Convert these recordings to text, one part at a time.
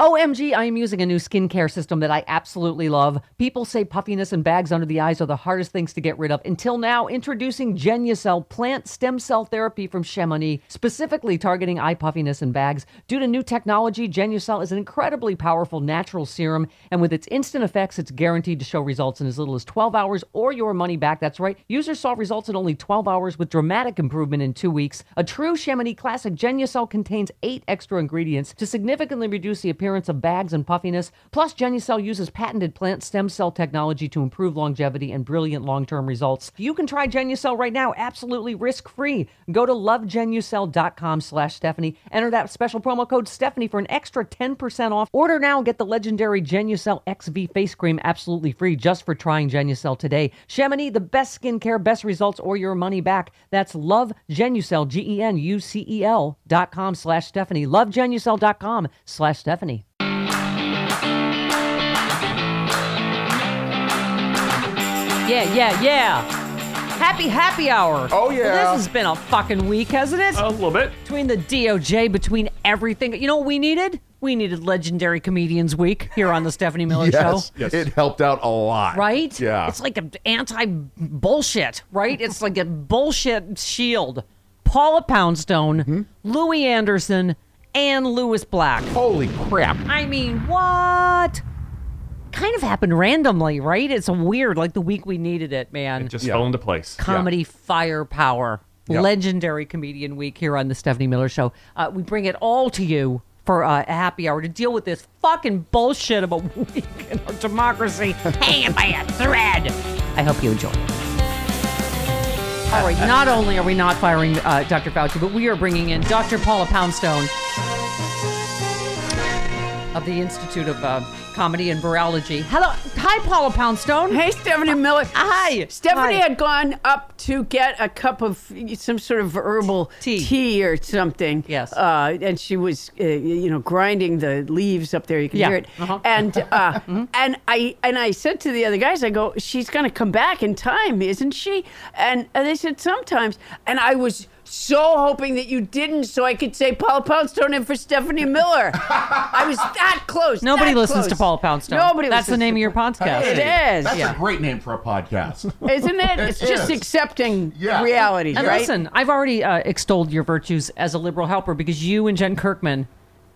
OMG, I am using a new skincare system that I absolutely love. People say puffiness and bags under the eyes are the hardest things to get rid of. Until now, introducing Genucell plant stem cell therapy from Chamonix, specifically targeting eye puffiness and bags. Due to new technology, Genucell is an incredibly powerful natural serum, and with its instant effects, it's guaranteed to show results in as little as 12 hours or your money back. That's right. Users saw results in only 12 hours with dramatic improvement in two weeks. A true Chamonix classic, Genucell contains eight extra ingredients to significantly reduce the appearance of bags and puffiness. Plus, Genucell uses patented plant stem cell technology to improve longevity and brilliant long-term results. You can try Genucell right now, absolutely risk-free. Go to lovegenucell.com slash Stephanie. Enter that special promo code Stephanie for an extra 10% off. Order now and get the legendary Genucell XV face cream absolutely free just for trying Genucell today. Chamonix, the best skincare, best results, or your money back. That's Love Genucell, G-E-N-U-C-E-L dot com slash Stephanie. Lovegenucell.com slash Stephanie. Yeah, yeah, yeah. Happy happy hour. Oh, yeah. Well, this has been a fucking week, hasn't it? A little bit. between the DOJ, between everything. You know what we needed? We needed Legendary Comedians Week here on the Stephanie Miller Yes, Show. Yes. it helped out a lot. Right? Yeah. It's like an anti bullshit, right? it's like a bullshit shield. Paula Poundstone, Mm-hmm. Louie Anderson, and Lewis Black. Holy crap! I mean, what? Kind of happened randomly, right? It's weird, like the week we needed it, man. It just Yeah. fell into place. comedy firepower. Yep. Legendary comedian week here on the Stephanie Miller Show. Uh, we bring it all to you for uh, a happy hour to deal with this fucking bullshit of a week in our democracy hanging by a thread. I hope you enjoy. All right, not only are we not firing uh, Dr. Fauci, but we are bringing in Dr. Paula Poundstone of the Institute of uh, Comedy and Virology. Hello. Hi, Paula Poundstone. Hey, Stephanie Miller. Hi. Stephanie Hi. had gone up to get a cup of some sort of herbal Tea. or something. Yes. Uh, and she was, uh, you know, grinding the leaves up there. You can Yeah. hear it. Uh-huh. And uh, and I and I said to the other guys, I go, she's going to come back in time, isn't she? And, and they said sometimes. And I was so hoping that you didn't, so I could say Paula Poundstone in for Stephanie Miller. I was that close. Nobody that listens to close. Paula Poundstone. Nobody. That's the name to of your podcast. It Hey, is. That's Yeah. a great name for a podcast. Isn't it? It It's just is. accepting Yeah. reality, And right? listen, I've already uh, extolled your virtues as a liberal helper because you and Jen Kirkman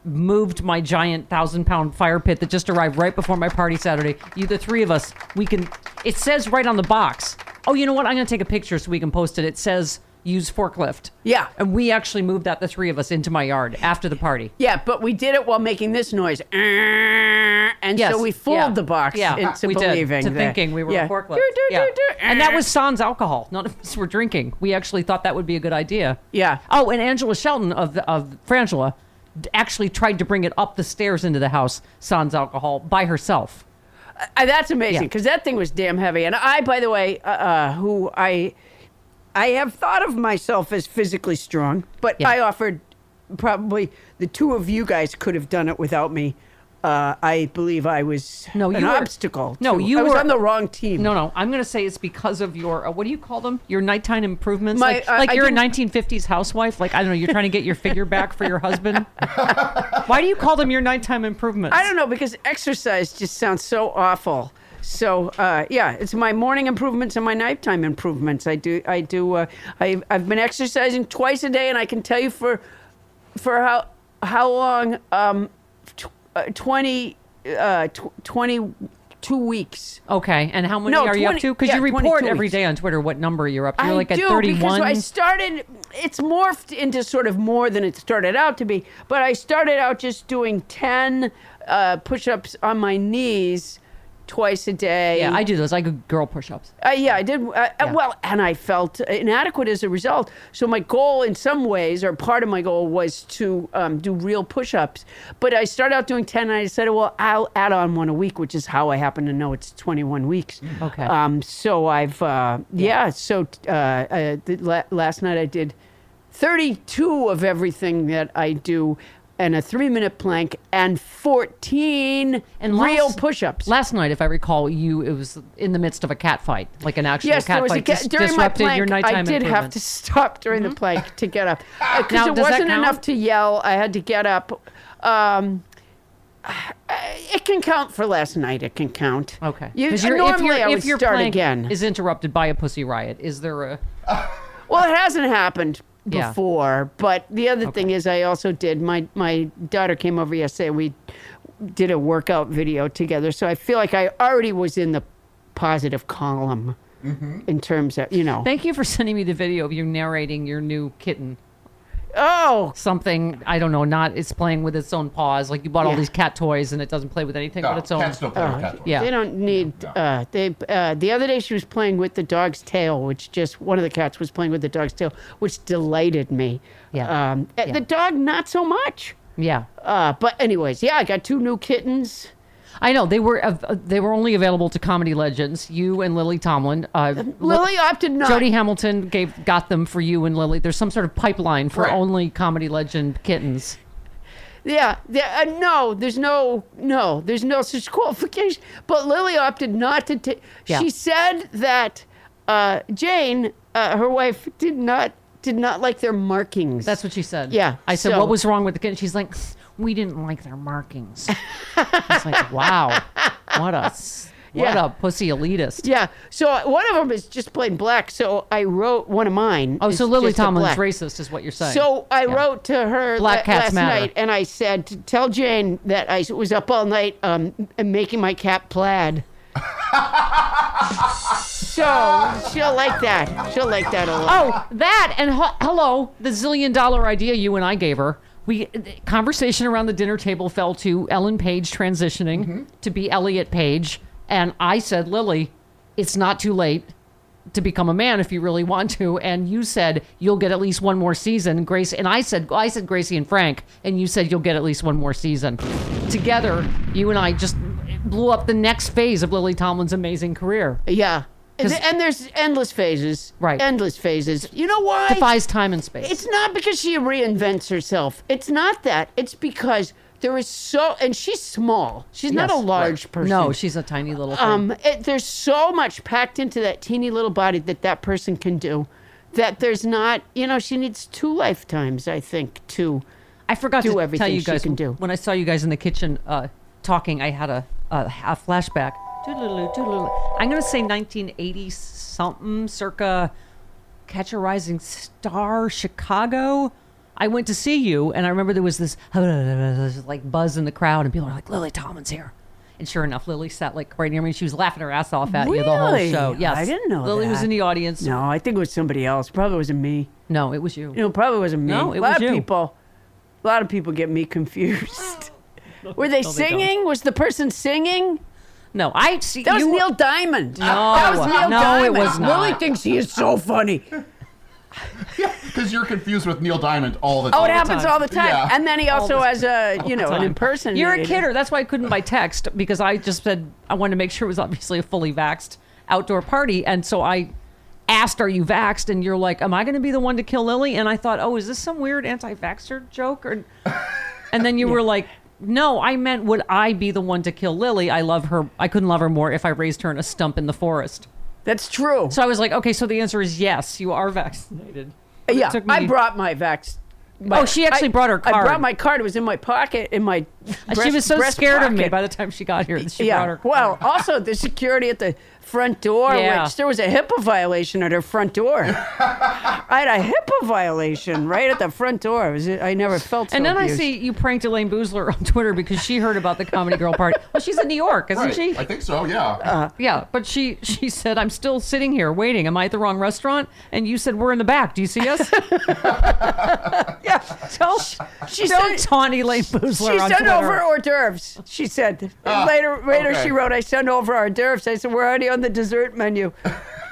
moved my giant thousand pound fire pit that just arrived right before my party Saturday. You, the three of us, we can. It says right on the box. Oh, you know what? I'm going to take a picture so we can post it. It says use forklift. Yeah. And we actually moved that, the three of us, into my yard after the party. Yeah, but we did it while making this noise. And Yes, so we fooled yeah, the box yeah, into we believing did, to that- thinking we were yeah. a forklift. Do, do, yeah. do. And that was sans alcohol. None of us were drinking. We actually thought that would be a good idea. Yeah. Oh, and Angela Shelton of the, of Frangela actually tried to bring it up the stairs into the house sans alcohol by herself. Uh, that's amazing because that thing was damn heavy. And I, by the way, uh, uh, who I, I have thought of myself as physically strong, but Yeah. I offered probably the two of you guys could have done it without me. Uh, I believe I was No, an you were- obstacle. No, to- you I was were- on the wrong team. No, no, I'm going to say it's because of your uh, what do you call them? Your nighttime improvements. My- like I- like I you're a 1950s housewife. Like I don't know, you're trying to get your figure back for your husband. Why do you call them your nighttime improvements? I don't know because exercise just sounds so awful. So uh, yeah, it's my morning improvements and my nighttime improvements. I do. I do. Uh, I, I've been exercising twice a day, and I can tell you for for how how long. Um, tw- uh, twenty. Uh, tw- 22 weeks. Okay, and how many No, are you up 20 to? Because yeah, you report 22 every weeks. day on Twitter what number you're up to. You're I like at do 31. because I started. It's morphed into sort of more than it started out to be. But I started out just doing ten uh, push-ups on my knees twice a day. yeah, I do those. I do girl push-ups. Uh, yeah, I did. Uh, uh, Yeah. Well, and I felt inadequate as a result. So my goal, in some ways, or part of my goal, was to um, do real push-ups. But I started out doing ten, and I said, well, I'll add on one a week, which is how I happen to know it's twenty-one weeks. Okay. Um, so I've uh, yeah. So uh, uh, the, la- last night I did thirty-two of everything that I do. And a three-minute plank and fourteen And real push-ups. Last night, if I recall, you it was in the midst of a cat fight, like an actual Yes, cat there was a fight. dis- during my plank. your nighttime I did have to. Mm-hmm. stop during the plank to get up because Now, it wasn't enough to yell. I had to get up. Um, it can count for last night. It can count. Okay. You, 'Cause your- normally if your, I would if your start again. is interrupted by a pussy riot, is there a? Well, it hasn't happened Yeah. before, but the other thing is, I also did. My my daughter came over yesterday. We did a workout video together, so I feel like I already was in the positive column Mm-hmm. in terms of you know. Thank you for sending me the video of you narrating your new kitten. Oh, Something I don't know. Not it's playing with its own paws. Like you bought all Yeah. these cat toys and it doesn't play with anything No, but its own. cats don't play with cat toys. Yeah. They don't need. Uh, they uh, the other day she was playing with the dog's tail, which just one of the cats was playing with the dog's tail, which delighted me. Yeah. Um, uh, Yeah. The dog not so much. Yeah. Uh, but anyways, yeah, I got two new kittens. I know they were uh, they were only available to comedy legends. You and Lily Tomlin. Uh, Lily opted not. Jody Hamilton gave got them for you and Lily. There's some sort of pipeline for Right. only comedy legend kittens. Yeah, yeah uh, no, there's no, no, there's no such qualification. But Lily opted not to take. Yeah. She said that uh, Jane, uh, her wife, did not did not like their markings. That's what she said. Yeah, I said, so- what was wrong with the kitten? She's like, we didn't like their markings. it's like, wow, what a what Yeah. a pussy elitist. Yeah. So one of them is just plain black. So I wrote one of mine. Oh, is so Lily just a Tomlin's black. racist is what you're saying. So I wrote to her Black la- cats last matter. night, and I said, to "Tell Jane that I was up all night um, m- making my cat plaid." so she'll like that. She'll like that a lot. Oh, that and h- hello, the zillion dollar idea you and I gave her. We the conversation around the dinner table fell to Ellen Page transitioning Mm-hmm. to be Elliot Page, and I said, Lily, it's not too late to become a man if you really want to. And you said you'll get at least one more season, Grace. And I said, I said Gracie and Frank, and you said you'll get at least one more season. Together, you and I just blew up the next phase of Lily Tomlin's amazing career. Yeah. And, there's endless phases. Right. Endless phases. You know why? Defies time and space. It's not because she reinvents herself. It's not that. It's because there is so, and she's small. She's not a Yes. large person. No, she's a tiny little thing. Um, it, there's so much packed into that teeny little body that that person can do. That there's not, you know, she needs two lifetimes, I think, to. I forgot do to tell everything you she guys can do. when I saw you guys in the kitchen uh, talking. I had a, a, a flashback. Toodaloo, toodaloo. I'm gonna say 1980 something, circa Catch a Rising Star, Chicago. I went to see you, and I remember there was this like buzz in the crowd, and people were like, "Lily Tomlin's here." And sure enough, Lily sat like right near me. She was laughing her ass off at you the whole show. Yes, I didn't know Lily was in the audience. No, I think it was somebody else. Probably wasn't me. No, it was you. Know, probably wasn't me. No, it a lot was of you. people. A lot of people get me confused. Were they No, they don't. singing? Was the person singing? No, I see. That was you, Neil Diamond. No, that was Neil no, it Diamond. was Lily thinks he is so funny. Because you're confused with Neil Diamond all the time. Oh, it happens all the time. Yeah. And then he also has a, you know, an time. impersonator. You're a kidder. That's why I couldn't by text because I just said I wanted to make sure it was obviously a fully vaxxed outdoor party. And so I asked, Are you vaxxed? And you're like, Am I going to be the one to kill Lily? And I thought, Oh, is this some weird anti vaxxer joke? Or And then you were like, No, I meant, Would I be the one to kill Lily? I love her. I couldn't love her more if I raised her in a stump in the forest. That's true. So I was like, Okay, so the answer is yes, you are vaccinated. But yeah, me- I brought my vax, my- Oh, she actually I- brought her card. I brought my card. It was in my pocket, in my. she was so breast scared of me by the time she got here that she yeah. brought her. Well, also the security at the front door, Yeah. which there was a HIPAA violation at her front door. I had a HIPAA violation right at the front door. Was, I never felt so and then abused. I see you pranked Elayne Boosler on Twitter because she heard about the Comedy Girl party. Well, she's in New York, isn't Right. she? I think so. Yeah. Uh, Yeah, but she she said, "I'm still sitting here waiting. Am I at the wrong restaurant?" And you said, "We're in the back. Do you see us?" yeah. Don't She don't said- taunt Elayne Boosler She on sent Twitter. over hors d'oeuvres. She said Ah, later. Later, okay. she wrote, "I sent over hors d'oeuvres." I said, "We're already on the dessert menu."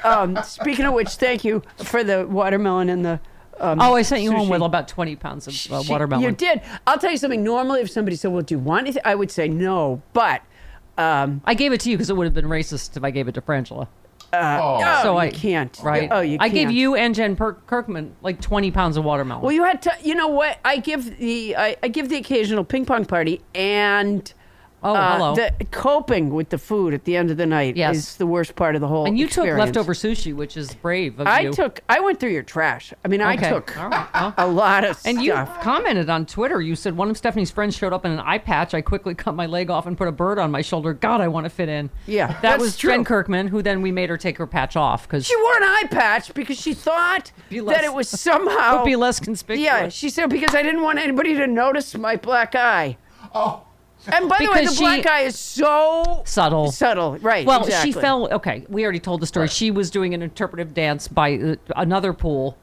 um, speaking of which, thank you for the watermelon and the. Um, oh, I sent you home with about 20 pounds of uh, watermelon. You did. I'll tell you something. Normally, if somebody said, "Well, do you want anything?" I would say no, but. Um, I gave it to you because it would have been racist if I gave it to Frangela. oh. oh, so you I can't. Right. Oh, you I can't. gave you and Jen per- Kirkman like 20 pounds of watermelon. Well, you had to. You know what? I give the I, I give the occasional ping pong party, and oh, uh, hello. the coping with the food at the end of the night Yes. is the worst part of the whole. and you took leftover sushi, which is brave of I you. took. I went through your trash. I mean, I took All right. Well. a lot of And you commented on Twitter. You said one of Stephanie's friends showed up in an eye patch. I quickly cut my leg off and put a bird on my shoulder. God, I want to fit in. Yeah, that that's was true. Jen Kirkman, who then we made her take her patch off because She wore an eye patch because she thought Be less- that it was somehow would be less conspicuous. Yeah, she said because I didn't want anybody to notice my black eye. Oh. And by the way, Because the black she- eye is so subtle. subtle. Right. Well, exactly. she fell. Okay, we already told the story. She was doing an interpretive dance by uh, another pool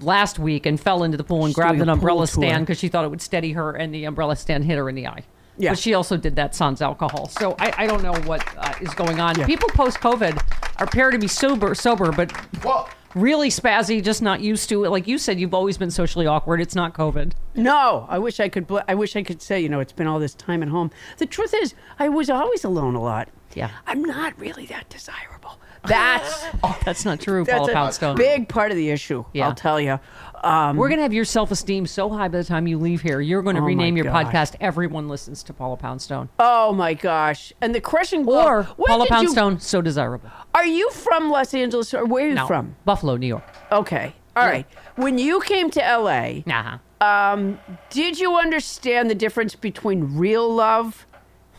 last week and fell into the pool and She's grabbed doing an umbrella stand because she thought it would steady her, and the umbrella stand hit her in the eye. Yeah. But she also did that sans alcohol. So I, I don't know what uh, is going on. People post COVID appear to be sober, sober, but Well. Really spazzy, just not used to it. Like you said, you've always been socially awkward. It's not COVID. No, I wish I could. Bl- I wish I could say, you know, it's been all this time at home. The truth is, I was always alone a lot. Yeah. I'm not really that desirable. That's oh, That's not true, that's Paula a Poundstone. big part of the issue. Yeah. I'll tell you. Um, We're going to have your self esteem so high by the time you leave here. You're going to Oh rename your gosh. podcast. Everyone listens to Paula Poundstone. oh my gosh! And the crushing blow. Or Paula did you- Poundstone, so desirable. are you from Los Angeles or where are you No, from? Buffalo, New York. Okay. all right. When you came to LA, Uh-huh. um, did you understand the difference between real love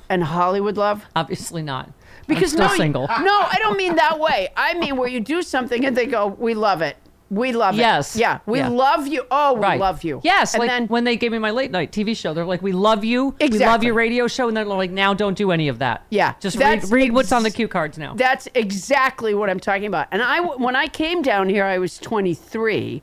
and Hollywood love? Obviously not. Because I'm still no, single. no, I don't mean that way. I mean where you do something and they go, "We love it, we love it." Yes. yeah, we Yeah. love you. Oh, we Right. love you. Yes, and like then when they gave me my late night TV show, they're like, "We love you. We love your radio show," and they're like, "Now don't do any of that. Yeah, just read, read what's on the cue cards now." That's exactly what I'm talking about. And I, when I came down here, I was 23,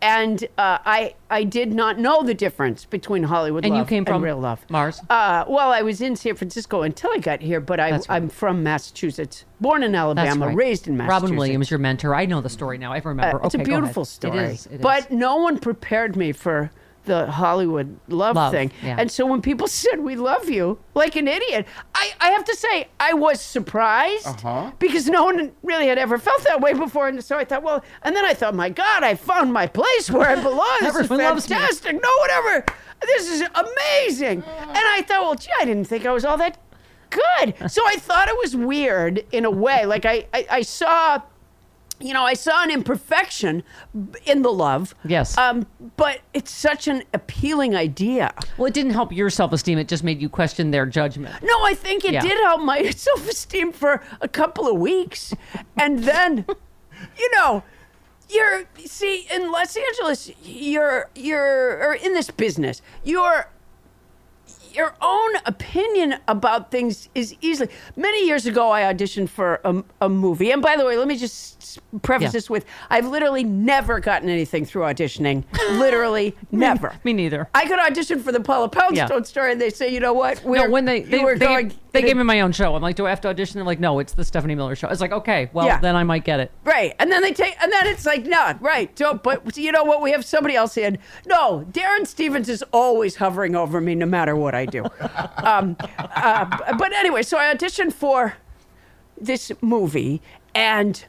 and uh, I, I did not know the difference between Hollywood and you love came from and real love. Mars. Uh, well, I was in San Francisco until I got here, but I, right. I'm from Massachusetts, born in Alabama, right. raised in Massachusetts. Robin Williams, your mentor. I know the story now. I remember. Uh, it's okay, a beautiful story. It is. It is. But no one prepared me for the Hollywood love, Love, thing. yeah. And so when people said, We love you, like an idiot, I, I have to say, I was surprised Uh-huh. because no one really had ever felt that way before. And so I thought, Well, and then I thought, My God, I found my place where I belong. This is Everyone loves fantastic. No one ever, this is amazing. And I thought, Well, gee, I didn't think I was all that good. So I thought it was weird in a way. Like I, I, I saw you know, I saw an imperfection in the love. Yes. Um, but it's such an appealing idea. well, it didn't help your self esteem. It just made you question their judgment. No, I think it Yeah. did help my self esteem for a couple of weeks. And then, you know, you're, see, in Los Angeles, you're, you're, or in this business, you're, your own opinion about things is easily. Many years ago, I auditioned for a, a movie. And by the way, let me just preface Yeah. this with I've literally never gotten anything through auditioning. literally never. Me neither. I could audition for the Paula Poundstone Yeah. story, and they say, you know what? We're, no, when they they, were they, going, they gave me my own show. I'm like, do I have to audition? They're like, no, it's the Stephanie Miller show. I was like, okay, well Yeah. then I might get it. Right. And then they take, and then it's like, no, right. Don't, but you know what? We have somebody else in. No, Darren Stevens is always hovering over me no matter what I do. um, uh, but anyway, so I auditioned for this movie, and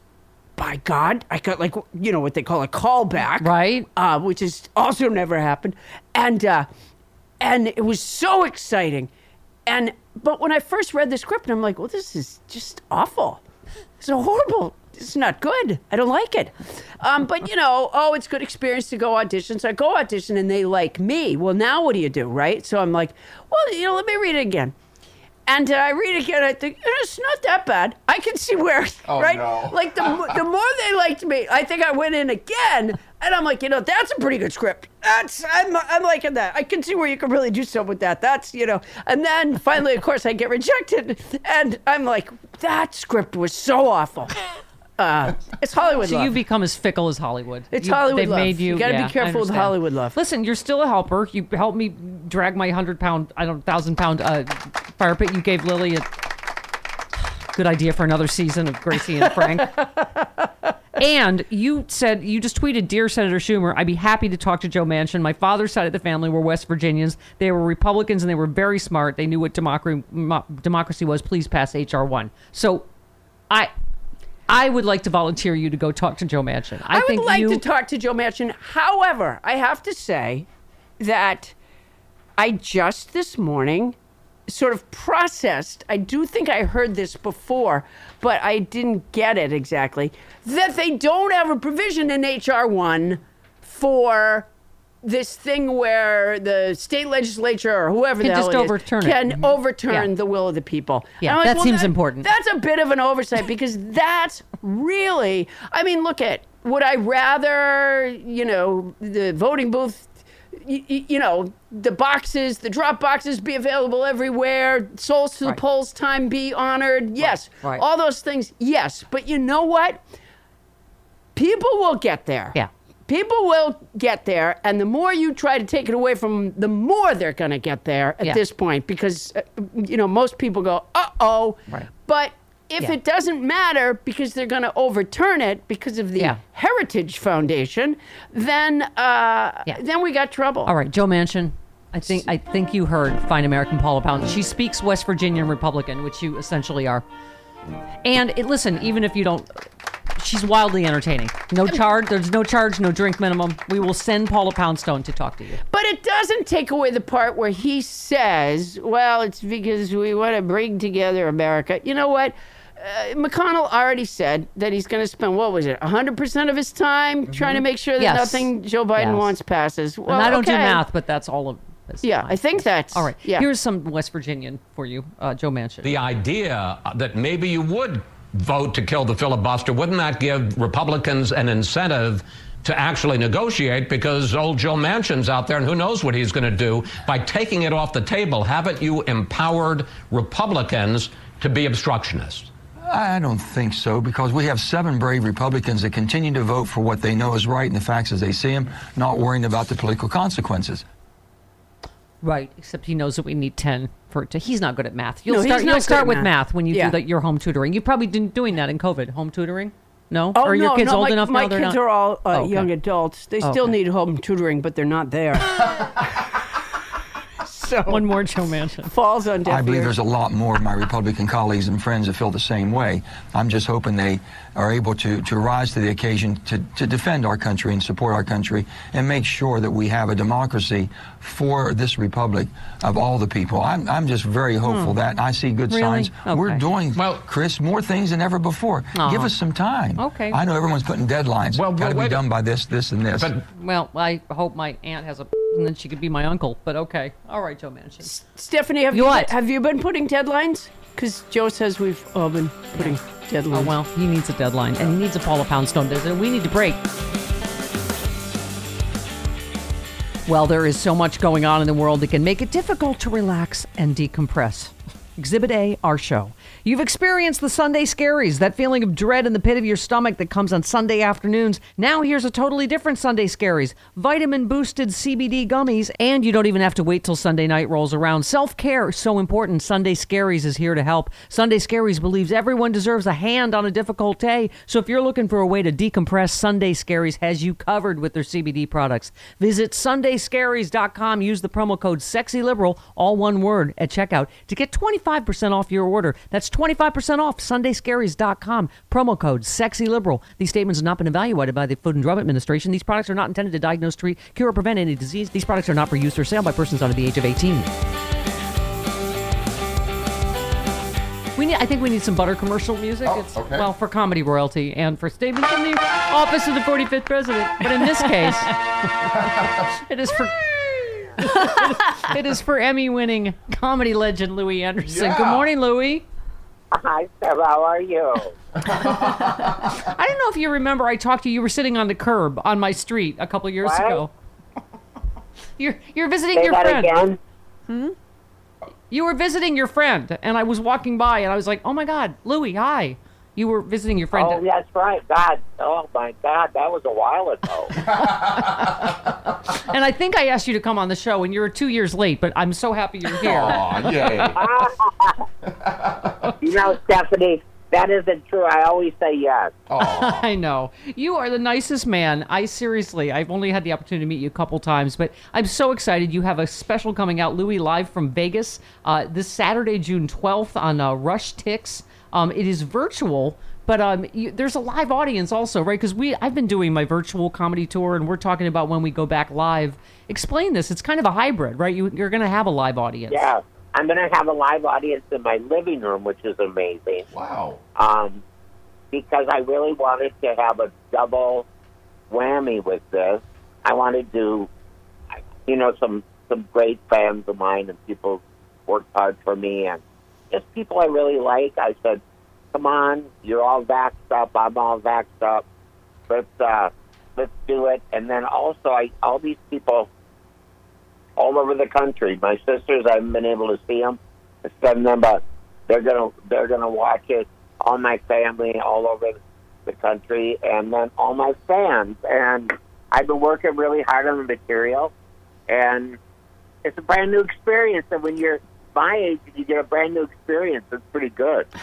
by God, I got like, you know, what they call a callback. Right. Uh, which is also never happened. And, uh, and it was so exciting. And, but when I first read the script, I'm like, well, this is just awful. It's horrible it's not good. I don't like it. Um, but you know, oh, it's good experience to go audition. So I go audition, and they like me. Well, now what do you do, right? So I'm like, well, you know, let me read it again. And uh, I read it again. I think it's not that bad. I can see where, Oh, right? no. Like the the more they liked me, I think I went in again, and I'm like, you know, that's a pretty good script. That's I'm I'm liking that. I can see where you can really do something with that. That's you know. And then finally, of course, I get rejected, and I'm like, that script was so awful. Uh, it's Hollywood So love. you've become as fickle as Hollywood. It's You- Hollywood They've love. made you. You gotta be yeah, I careful with. Hollywood love. Listen, you're still a helper. You helped me drag my hundred pound, I don't thousand pound uh, fire pit. You gave Lily a good idea for another season of Gracie and Frank. and you said you just tweeted, "Dear Senator Schumer, I'd be happy to talk to Joe Manchin. My father's side of the family were West Virginians. They were Republicans and they were very smart. They knew what democracy democracy was. Please pass HR one." So, I. I would like to volunteer you to go talk to Joe Manchin. I, I, think would like you, to talk to Joe Manchin. However, I have to say that I just this morning sort of processed. I do think I heard this before, but I didn't get it exactly. That they don't have a provision in HR one for this thing where the state legislature or whoever Can just is overturn it. can mm-hmm. overturn Yeah. the will of the people. Yeah, I'm that seems important. That's a bit of an oversight because that's really. I mean, look at. Would I rather, you know, the voting booth, you, you know, the boxes, the drop boxes be available everywhere, souls to Right. the polls time be honored? Yes. right. All those things, yes. But you know what? People will get there. Yeah. People will get there, and the more you try to take it away from them, the more they're going to get there at Yeah. this point because, uh, you know, most people go, uh oh. Right. But if Yeah. it doesn't matter because they're going to overturn it because of the Yeah. Heritage Foundation, then uh, Yeah. then we got trouble. All right, Joe Manchin. I think I think you heard fine American Paula Pound. She speaks West Virginian Republican, which you essentially are. And it, listen, even if you don't, she's wildly entertaining. No charge. There's no charge. No drink minimum. We will send Paula Poundstone to talk to you. But it doesn't take away the part where he says, well, it's because we want to bring together America. You know what? Uh, McConnell already said that he's going to spend, what was it, 100% of his time trying to make sure that Yes. nothing Joe Biden Yes. wants passes. Well, and I don't do math, but that's all of this. Yeah, I think that's. All right. Yeah. Here's some West Virginian for you, uh, Joe Manchin. the idea that maybe you would vote to kill the filibuster, wouldn't that give Republicans an incentive to actually negotiate? Because old Joe Manchin's out there, and who knows what he's going to do by taking it off the table? Haven't you empowered Republicans to be obstructionists? I don't think so because we have seven brave Republicans that continue to vote for what they know is right and the facts as they see them, not worrying about the political consequences. Right, except he knows that we need 10 for it to. He's not good at math. You'll No, he's start, not you'll start with math. math. when you Yeah. do that, your home tutoring. You've probably been doing that in COVID, home tutoring? No? Oh, or are your no, kids no, old my, enough my now? kids not? are all uh, Oh, okay. young adults. They still Okay. need home tutoring, but they're not there. so One more Joe Manchin. falls on deaf I believe ears. there's a lot more of my Republican colleagues and friends that feel the same way. I'm just hoping they are able to, to rise to the occasion to, to defend our country and support our country and make sure that we have a democracy for this republic of all the people. I'm, I'm just very hopeful that I see good Hmm. Really? signs. We're doing, Well- Chris, more things than ever before. Aw. Give us some time. Okay. I know everyone's putting deadlines. Well, Got to well, be done by this, this, and this. But Well, I hope my aunt has a. And then she could be my uncle. But okay. All right, Joe Manchin. Stephanie, have You you, what? have you been putting deadlines? Because Joe says we've all been putting deadlines. Oh, well, he needs a deadline. And he needs a Paula Poundstone visit. We need to break. Well, there is so much going on in the world that can make it difficult to relax and decompress. Exhibit A, our show. You've experienced the Sunday scaries, that feeling of dread in the pit of your stomach that comes on Sunday afternoons. Now here's a totally different Sunday scaries. Vitamin boosted CBD gummies, and you don't even have to wait till Sunday night rolls around. Self-care is so important. Sunday scaries is here to help. Sunday scaries believes everyone deserves a hand on a difficult day. So if you're looking for a way to decompress, Sunday scaries has you covered with their CBD products. Visit sundayscaries.com. Use the promo code SEXYLIBERAL, all one word, at checkout to get 25% off your order. That's 25% off sundayscaries.com. Promo code SEXYLIBERAL. These statements have not been evaluated by the Food and Drug Administration. These products are not intended to diagnose, treat, cure, or prevent any disease. These products are not for use or sale by persons under the age of 18. We need. I think we need some butter commercial music. Oh, it's, okay. Well, for comedy royalty and for statements from the office of the 45th president. But in this case, it is for. it is for Emmy-winning comedy legend Louie Anderson. Good morning, Louie. Hi, Seb. How are you? I don't know if you remember. I talked to you. You were sitting on the curb on my street a couple years What? ago. You're you're visiting Say your friend. again. Hmm? You were visiting your friend, and I was walking by, and I was like, "Oh my God, Louie, hi!" You were visiting your friend. Oh, that's right. God. Oh, my God. That was a while ago. And I think I asked you to come on the show, and you're two years late, but I'm so happy you're here. Aw, yay. you know, Stephanie, that isn't true. I always say yes. Aw. I know. You are the nicest man. I seriously, I've only had the opportunity to meet you a couple times, but I'm so excited. You have a special coming out, Louie, live from Vegas, uh, this Saturday, June 12th on uh, Rush Tix. Um, it is virtual. But um, you, there's a live audience also, right? Because we, I've been doing my virtual comedy tour, and we're talking about when we go back live. Explain this. It's kind of a hybrid, right? You, you're going to have a live audience. Yeah. I'm going to have a live audience in my living room, which is amazing. Wow. Um, because I really wanted to have a double whammy with this. I wanted to, do, you know, some some great fans of mine and people worked hard for me and just people I really like. I said, "Come on, you're all vaxxed up. I'm all vaxxed up. Let's uh, let's do it." And then also, I all these people all over the country. My sisters, I haven't been able to see them, send them, but they're gonna they're gonna watch it. All my family, all over the country, and then all my fans. And I've been working really hard on the material, and it's a brand new experience. And when you're my age, and you get a brand new experience. It's pretty good.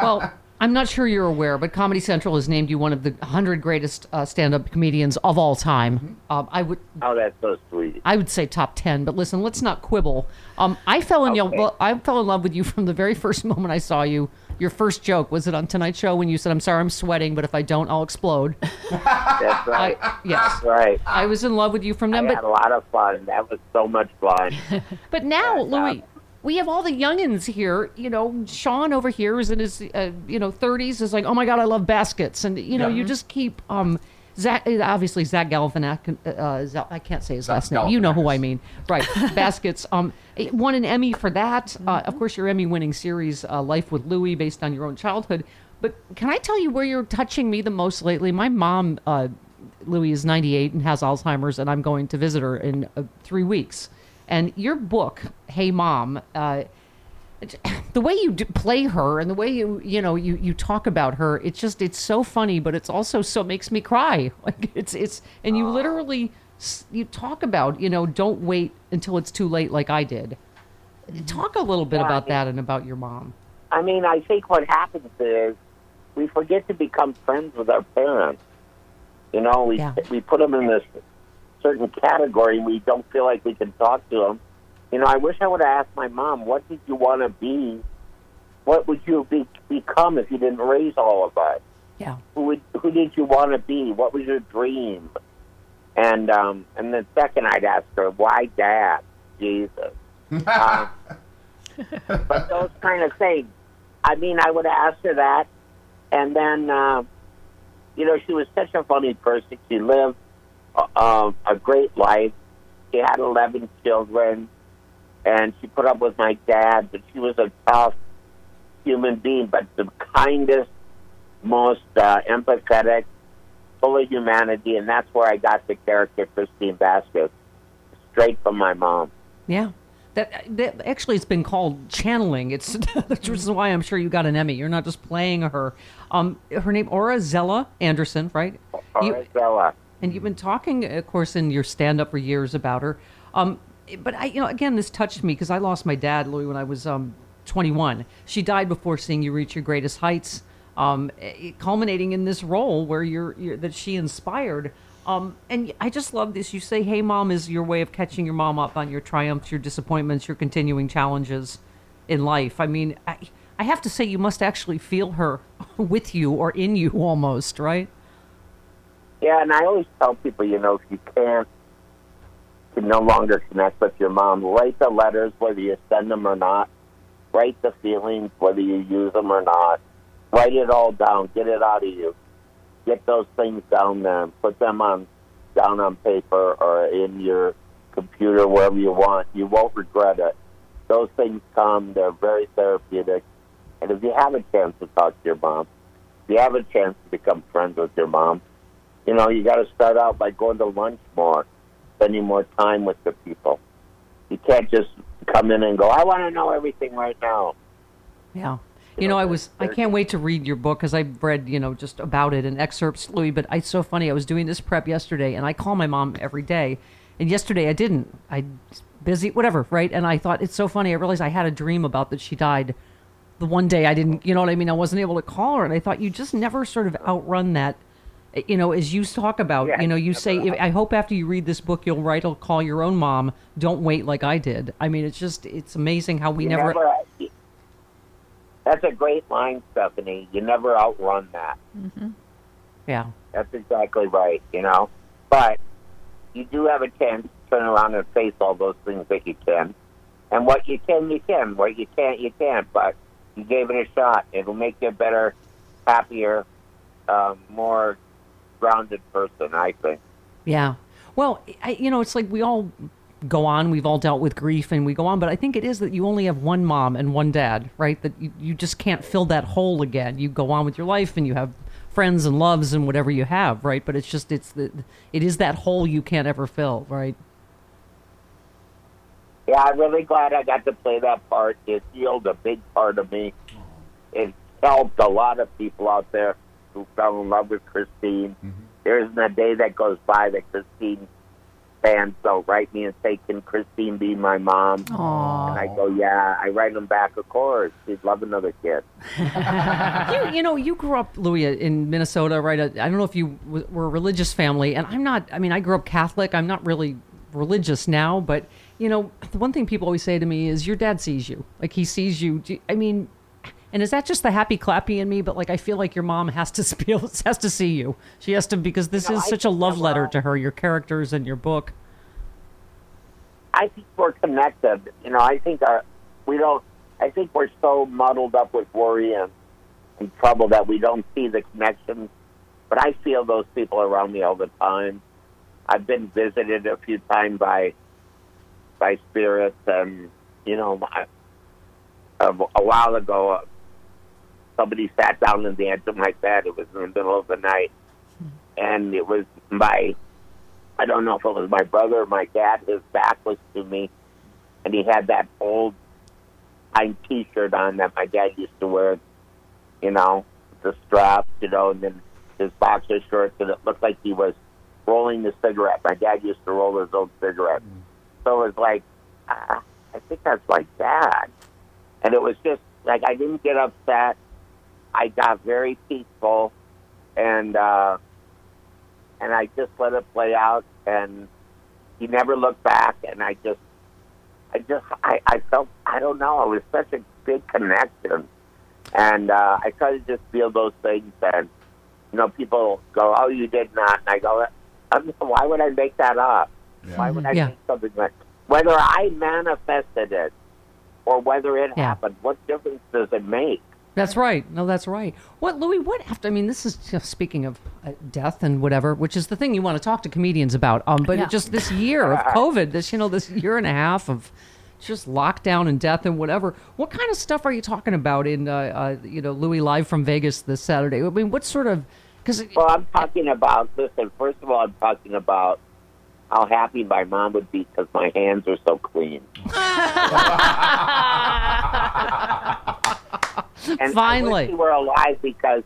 Well, I'm not sure you're aware, but Comedy Central has named you one of the 100 greatest uh, stand-up comedians of all time. Um, I would Oh, that's so sweet. I would say top 10, but listen, let's not quibble. Um, I fell in Okay. well, I fell in love with you from the very first moment I saw you. Your first joke was it on Tonight Show when you said, "I'm sorry, I'm sweating, but if I don't, I'll explode." That's right. I, yes, That's right. I was in love with you from then. I had But a lot of fun. That was so much fun. But now, Louie, we have all the youngins here. You know, Sean over here is in his, uh, you know, 30s. Is like, oh my god, I love baskets, and you know, Yeah. you just keep. um Zach, obviously Zach Galifianak. Uh, I can't say his last name. You know who I mean, right? Baskets. Um, it won an Emmy for that. Uh, of course, your Emmy-winning series, uh, Life with Louie, based on your own childhood. But can I tell you where you're touching me the most lately? My mom, uh, Louie, is 98 and has Alzheimer's, and I'm going to visit her in uh, three weeks. And your book, Hey Mom, uh, the way you play her and the way you you know you you talk about her, it's just it's so funny, but it's also so makes me cry. Like it's it's and you literally you talk about you know don't wait until it's too late like I did. Talk a little bit Yeah, about I- that and about your mom. I mean, I think what happens is we forget to become friends with our parents. You know, we Yeah. we put them in this certain category. We don't feel like we can talk to them. You know, I wish I would have asked my mom, "What did you want to be? What would you be, become if you didn't raise all of us? Yeah. Who would who did you want to be? What was your dream?" And um, and then second, I'd ask her, "Why, Dad? Jesus." Uh, but those kind of things. I mean, I would ask her that, and then, uh, you know, she was such a funny person. She lived um, a great life. She had 11 children, and she put up with my dad, but she was a tough human being, but the kindest, most uh, empathetic, full of humanity, and that's where I got the character Christine Baskets, straight from my mom. Yeah. That, that actually it's been called channeling. It's which is why I'm sure you got an Emmy. You're not just playing her. Um, her name Ora Zella Anderson, right? You- Arabella. And you've been talking, of course, in your stand-up for years about her. Um, but I, you know, again, this touched me because I lost my dad, Louie, when I was um, 21. She died before seeing you reach your greatest heights, um, eh, culminating in this role where you're, you're that she inspired. Um, and I just love this. You say, "Hey, mom," is your way of catching your mom up on your triumphs, your disappointments, your continuing challenges in life. I mean, I, I have to say, you must actually feel her with you or in you almost, right? Yeah, and I always tell people, you know, if you can't, can no longer connect with your mom, write the letters, whether you send them or not. Write the feelings, whether you use them or not. Write it all down. Get it out of you. Get those things down there put them on down on paper or in your computer, wherever you want. You won't regret it. Those things come. They're very therapeutic. And if you have a chance to talk to your mom, if you have a chance to become friends with your mom, you know, you got to start out by going to lunch more, spending more time with the people. You can't just come in and go, I want to know everything right now. Yeah. You know, I was I can't wait to read your book because I've read you know just about it and excerpts, Louie. But it's so funny. I was doing this prep yesterday, and I call my mom every day, and yesterday I didn't. I busy, whatever, right? And I thought it's so funny. I realized I had a dream about that she died. The one day I didn't, you know what I mean? I wasn't able to call her, and I thought you just never sort of outrun that. You know, as you talk about, Yeah, you know, you say, never. I hope after you read this book, you'll write or call your own mom. Don't wait like I did. I mean, it's just, it's amazing how we You never. that's a great line, Stephanie. You never outrun that. yeah. That's exactly right, you know. But you do have a chance to turn around and face all those things that you can. And what you can, you can. What you can't, you can't. But you gave it a shot. It'll make you better, happier, um, more grounded person, I think. Yeah. Well, I, you know, it's like we all go on. We've all dealt with grief and we go on. But I think it is that you only have one mom and one dad, right? That you, you just can't fill that hole again. You go on with your life and you have friends and loves and whatever you have, right? But it's just, it's the, it is that hole you can't ever fill, right? Yeah, I'm really glad I got to play that part. It healed a big part of me. It helped a lot of people out there who fell in love with Christine. Mm-hmm. There isn't a day that goes by that Christine fans don't write me and say, "Can Christine be my mom?" And I go, "Yeah." I write them back, "Of course, she'd love another kid." you, you know, you grew up, Louie, in Minnesota, right? I don't know if you were a religious family, and I'm not. I mean, I grew up Catholic. I'm not really religious now, but you know, the one thing people always say to me is, "Your dad sees you. Like he sees you." Do you- I mean, and is that just the happy clappy in me? But like, I feel like your mom has to feel has to see you. She has to because this No, is I such a love letter to her. Your characters and your book. I think we're connected. You know, I think our we don't. I think we're so muddled up with worry and, and trouble that we don't see the connections. But I feel those people around me all the time. I've been visited a few times by by spirits, and you know, my, a, a while ago, uh, somebody sat down the edge of my bed. It was in the middle of the night, and it was my I don't know if it was my brother or my dad. His back was to me, and he had that old time T-shirt on that my dad used to wear. You know, the straps, you know, and then his boxer shorts, and it looked like he was rolling the cigarette. My dad used to roll his own cigarette, so it was like, ah, I think that's my dad, and it was just like I didn't get upset. I got very peaceful, and. uh and I just let it play out. And he never looked back. And I just, I just, I, I felt, I don't know, it was such a big connection. And uh, I try to just feel those things. And you know, people go, "Oh, you did not," and I go, "Why would I make that up? Why would I Yeah. make something like whether I manifested it or whether it Yeah. happened? What difference does it make?" That's right. No, that's right. What, Louie? What after? I mean, this is just speaking of uh, death and whatever, which is the thing you want to talk to comedians about. Um, but Yeah. just this year of COVID, this you know, this year and a half of just lockdown and death and whatever. What kind of stuff are you talking about in, uh, uh, you know, Louie live from Vegas this Saturday? I mean, what sort of? Because Well, I'm talking about. Listen, first of all, I'm talking about how happy my mom would be because my hands are so clean. and Finally. she were alive because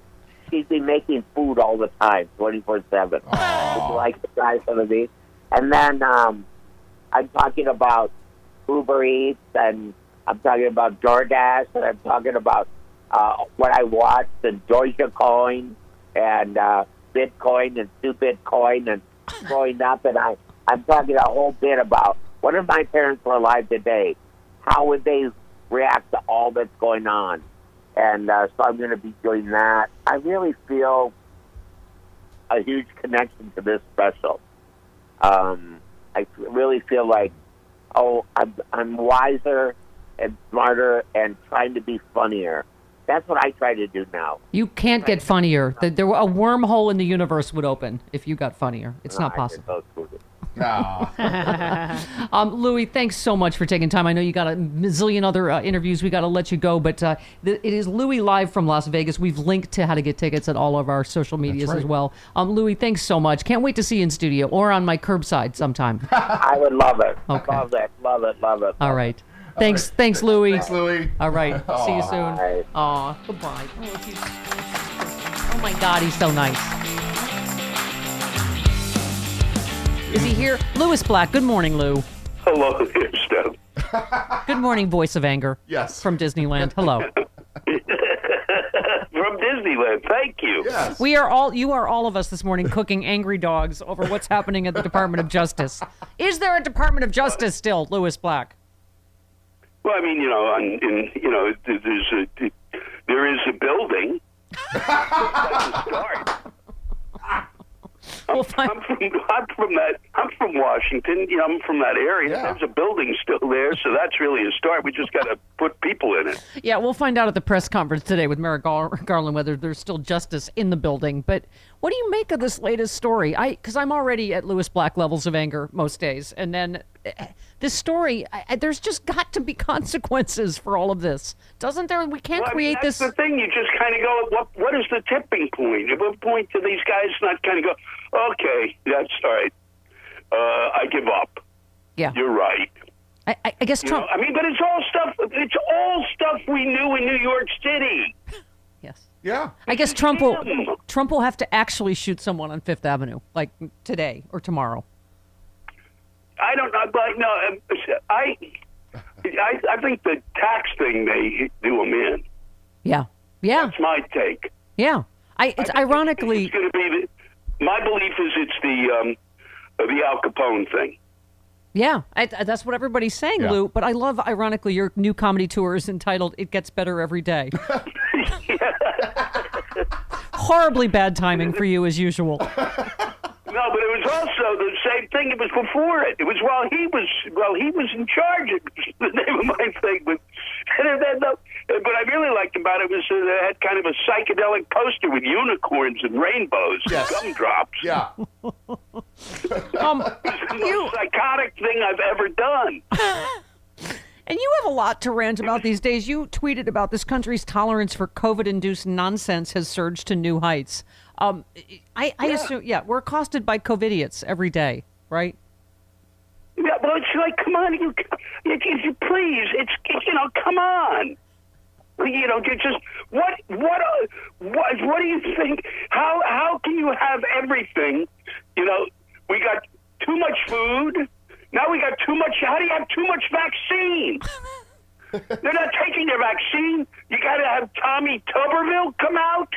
she'd be making food all the time, 24 seven. Would you like to try some of these? And then um, I'm talking about Uber Eats, and I'm talking about DoorDash, and I'm talking about uh, what I watched and coin and uh, Bitcoin and two Bitcoin and growing up, and I I'm talking a whole bit about what if my parents were alive today? How would they react to all that's going on? And uh, so I'm going to be doing that. I really feel a huge connection to this special. Um, I really feel like, oh, I'm, I'm wiser and smarter and trying to be funnier. That's what I try to do now. You can't get funnier. The, there, a wormhole in the universe would open if you got funnier. It's not possible. Did those movies. No. Um, Louie, thanks so much for taking time. I know you got a zillion other uh, interviews. We got to let you go, but uh, th- it is Louie live from Las Vegas. We've linked to how to get tickets at all of our social medias right. as well. Um, Louie, thanks so much. Can't wait to see you in studio or on my curbside sometime. I would love it. Okay. Love it. Love it. Love it. all right. Thanks, thanks, Louie. Thanks, Louie. All right. See you soon. Bye. Aw, goodbye. Oh, oh my God, he's so nice. Is he here? Lewis Black. Good morning, Lou. Hello there, Steph. Good morning, voice of anger. Yes. From Disneyland. Hello. From Disneyland. Thank you. Yes. We are all, you are all of us this morning cooking angry dogs over what's happening at the Department of Justice. Is there a Department of Justice still, Lewis Black? Well, I mean, you know, on, in you know, there's a there is a building. That's a start. We'll find, I'm from I'm from that I'm from Washington. You know, I'm from that area. Yeah. There's a building still there, so that's really a start. We just got to put people in it. yeah, we'll find out at the press conference today with Merrick Gar- Garland whether there's still justice in the building. But what do you make of this latest story? I because I'm already at Lewis Black levels of anger most days, and then eh, this story, I, I- there's just got to be consequences for all of this, doesn't there? We can't Well, I mean, create that's this. the thing. You just kind of go, what What is the tipping point? At what point do these guys not kind of go, okay, that's all right. Uh, I give up. Yeah, You're right. I, I- I guess You Trump. know, I mean, but it's all stuff. It's all stuff we knew in New York City. yes. Yeah. I guess Trump will. Trump will have to actually shoot someone on Fifth Avenue, like today or tomorrow. I don't know, but no, um, I, I, I think the tax thing may do him in. Yeah, yeah, That's my take. yeah. I it's ironically It's going to be the. My belief is it's the um, the Al Capone thing. yeah. I, I- that's what everybody's saying, Yeah. Lou. But I love ironically your new comedy tour is entitled "It Gets Better Every Day." Horribly bad timing for you as usual. No, but it was also the same thing. It was before it. It was while he was while he was in charge. It was the name of my thing. But and then, the, but I really liked about it was uh, it had kind of a psychedelic poster with unicorns and rainbows, Yes. and gumdrops. Yeah. Um, It's the you most psychotic thing I've ever done. and you have a lot to rant about these days. You tweeted about this country's tolerance for COVID-induced nonsense has surged to new heights. Um, I, I assume, yeah, we're accosted by COVIDiots every day, right? Yeah, well, it's like, come on, you, if you, you please, it's, you know, come on. You know, you just what, what, uh, what, what do you think? How, how can you have everything? You know, we got too much food. Now we got too much. How do you have too much vaccine? They're not taking their vaccine. You got to have Tommy Tuberville come out.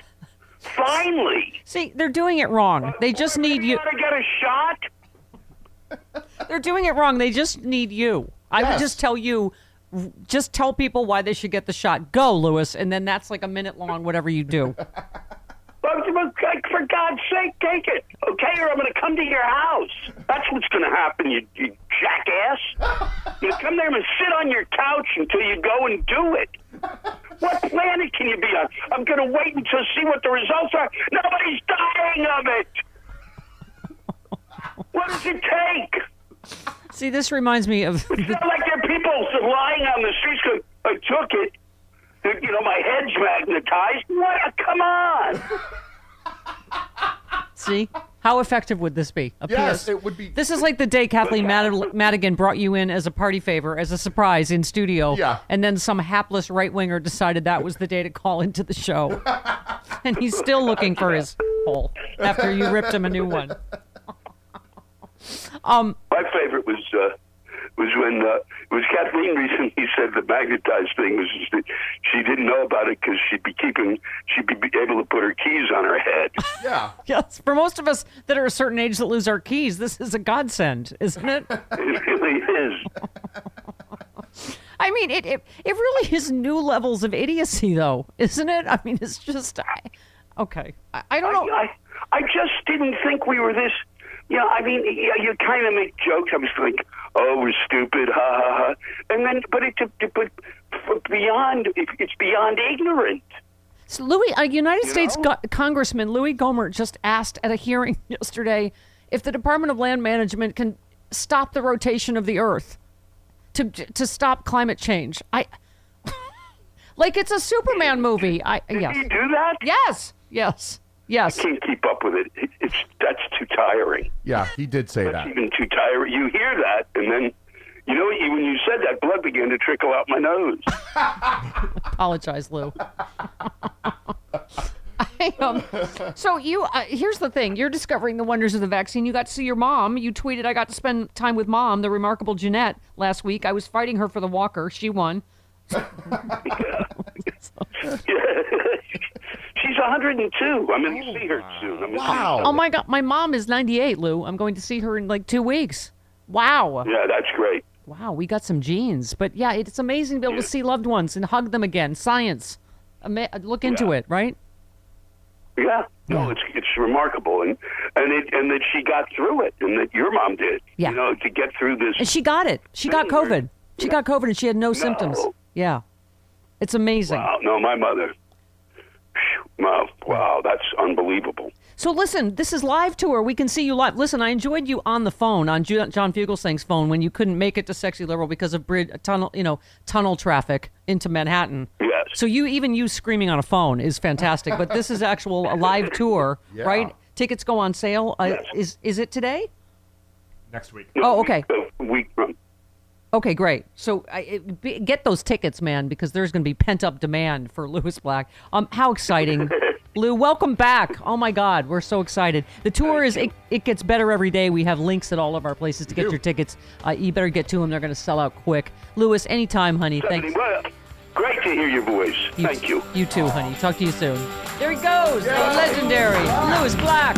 Finally, See, they're doing it wrong. They just need you. got to get a shot. They're doing it wrong. They just need you. I would just tell you, just tell people why they should get the shot. Go, Lewis, and then that's like a minute long. Whatever you do. But, but, like, for God's sake, take it, okay? Or I'm going to come to your house. That's what's going to happen, you, you jackass. You come there and sit on your couch until you go and do it. What planet can you be on? I'm going to wait until see what the results are. Nobody's dying of it. What does it take? See, this reminds me of. It's not like there are people lying on the streets going, I took it. You know, my head's magnetized. What? Come on. See, how effective would this be? A Yes, PS it would be- This is like the day Kathleen Mad- Madigan brought you in as a party favor, as a surprise in studio. Yeah. And then some hapless right winger decided that was the day to call into the show, and he's still looking for his hole after you ripped him a new one. Um. My favorite was uh, was when uh, it was Kathleen recently said the magnetized thing was just that she didn't know about it because she'd be keeping she'd be able to put her keys on her head. Yeah. Yes, for most of us that are a certain age that lose our keys, this is a godsend, isn't it? it really is. I mean, it, it it really is new levels of idiocy, though, isn't it? I mean, it's just I, okay. I, I don't know. I, I just didn't think we were this. You know, I mean, you, you kind of make jokes. I was like, oh, we're stupid, ha ha ha. And then, but it's but beyond, it's beyond ignorant. So Louis, a United You States? Go- Congressman Louie Gohmert just asked at a hearing yesterday if the Department of Land Management can stop the rotation of the Earth to to stop climate change. I like it's a Superman movie. I Did yes, he do that? yes, yes, yes. Can't keep up with it. it. It's that's too tiring. Yeah, he did say That's that. even too tiring. You hear that, and then you know when you said that, blood began to trickle out my nose. Apologize, Lou. I, um, so you uh, here's the thing: you're discovering the wonders of the vaccine. You got to see your mom. You tweeted, "I got to spend time with mom, the remarkable Jeanette, last week. I was fighting her for the walker. She won." She's 102. I'm going to see her soon. I'm gonna see her Oh my God, my mom is 98, Lou. I'm going to see her in like two weeks. Wow. Yeah, that's great. Wow, we got some genes. But yeah, it's amazing to be able to see loved ones and hug them again. Science. Ama- look into Yeah. it, right? Yeah, no, it's it's remarkable, and and it and that she got through it, and that your mom did. Yeah. You know, to get through this. And she got it. She got Sure. COVID. She got COVID and she had no, symptoms. Yeah. It's amazing. Wow, no, my mother. Phew, Wow, wow, that's unbelievable. So listen, this is live tour. We can see you live. Listen, I enjoyed you on the phone on John Fugelsang's phone when you couldn't make it to Sexy Liberal because of bridge tunnel, you know, tunnel traffic into Manhattan. Yes. So you even you screaming on a phone is fantastic. But this is actual a live tour, Yeah. right? Tickets go on sale. Uh, is is it today? Next week. No, Oh, okay. A week from. Okay, great. So I, it, be, get those tickets, man, because there's going to be pent up demand for Lewis Black. Um, how exciting, Lou! Welcome back. Oh my God, we're so excited. The tour is it, it gets better every day. We have links at all of our places to get do. your tickets. Uh, you better get to them; they're going to sell out quick. Lewis, anytime, honey. Thanks. Well, great to hear your voice. Thank you. You too, honey. Talk to you soon. There he goes, the legendary Lewis Black.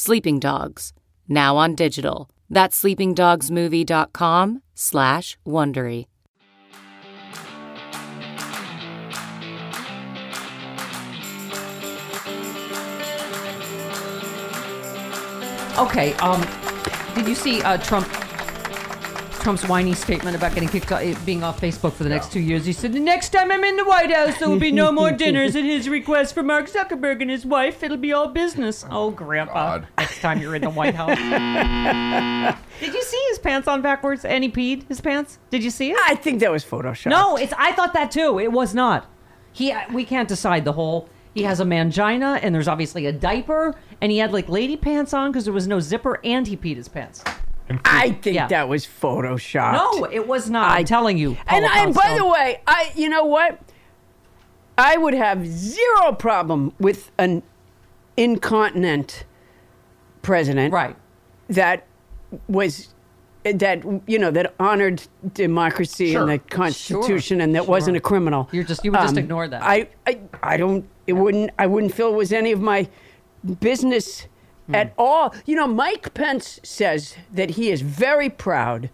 Sleeping Dogs, now on digital. That's sleepingdogsmovie.com slash Wondery. Okay. Um, did you see uh, Trump? Trump's whiny statement about getting kicked out, being off Facebook for the next two years. He said, "The next time I'm in the White House, there will be no more dinners at his request for Mark Zuckerberg and his wife. It'll be all business." Oh, Grandpa! God. Next time you're in the White House. Did you see his pants on backwards? And he peed his pants. Did you see it? I think that was Photoshop. No, it's. I thought that too. It was not. He. We can't decide the whole. He has a mangina, and there's obviously a diaper, and he had like lady pants on because there was no zipper, and he peed his pants. I think Yeah. that was Photoshop. No, it was not. I'm telling you. And, Paula and by the way, I you know what? I would have zero problem with an incontinent president right? that was that you know that honored democracy Sure. and the Constitution and that sure. wasn't a criminal. Um, You're just- you would just ignore that. I, I I don't. It wouldn't. I wouldn't feel it was any of my business Hmm. at all. You know, Mike Pence says that he is very proud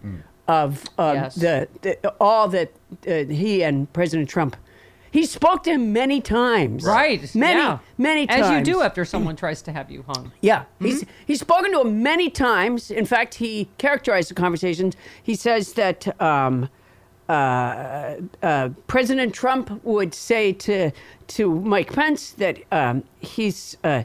of um, Yes. the, the all that uh, he and President Trump. He spoke to him many times. Right. Many, yeah. many times. As you do after someone tries to have you hung. Yeah, Hmm? he's he's spoken to him many times. In fact, he characterized the conversations. He says that um, uh, uh, President Trump would say to to Mike Pence that um, he's uh,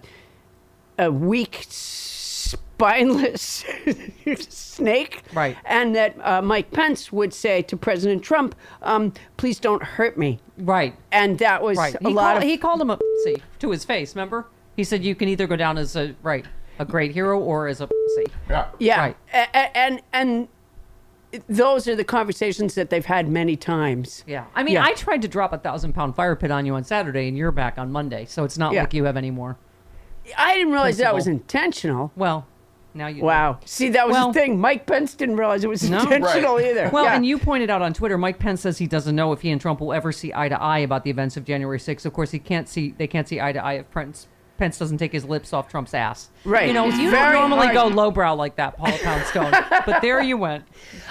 a weak, spineless snake, Right. And that uh, Mike Pence would say to President Trump, um, "Please don't hurt me." Right. And that was Right. a He, lot called, of he called him a see to his face. Remember? He said you can either go down as a right a great hero or as a pussy. Yeah. Yeah, Right. A- a- and and those are the conversations that they've had many times. Yeah. I mean, Yeah. I tried to drop a thousand pound fire pit on you on Saturday, and you're back on Monday, so it's not Yeah. like you have any more. I didn't realize that was intentional. Well, Now you. Wow. See, that was Well- the thing. Mike Pence didn't realize it was No. intentional Right. either. Well, Yeah. and you pointed out on Twitter, Mike Pence says he doesn't know if he and Trump will ever see eye to eye about the events of January 6th. Of course, he can't see. They can't see eye to eye if Pence Pence doesn't take his lips off Trump's ass. Right. You know, It's you very don't normally hard. go lowbrow like that, Paula Poundstone. but there you went.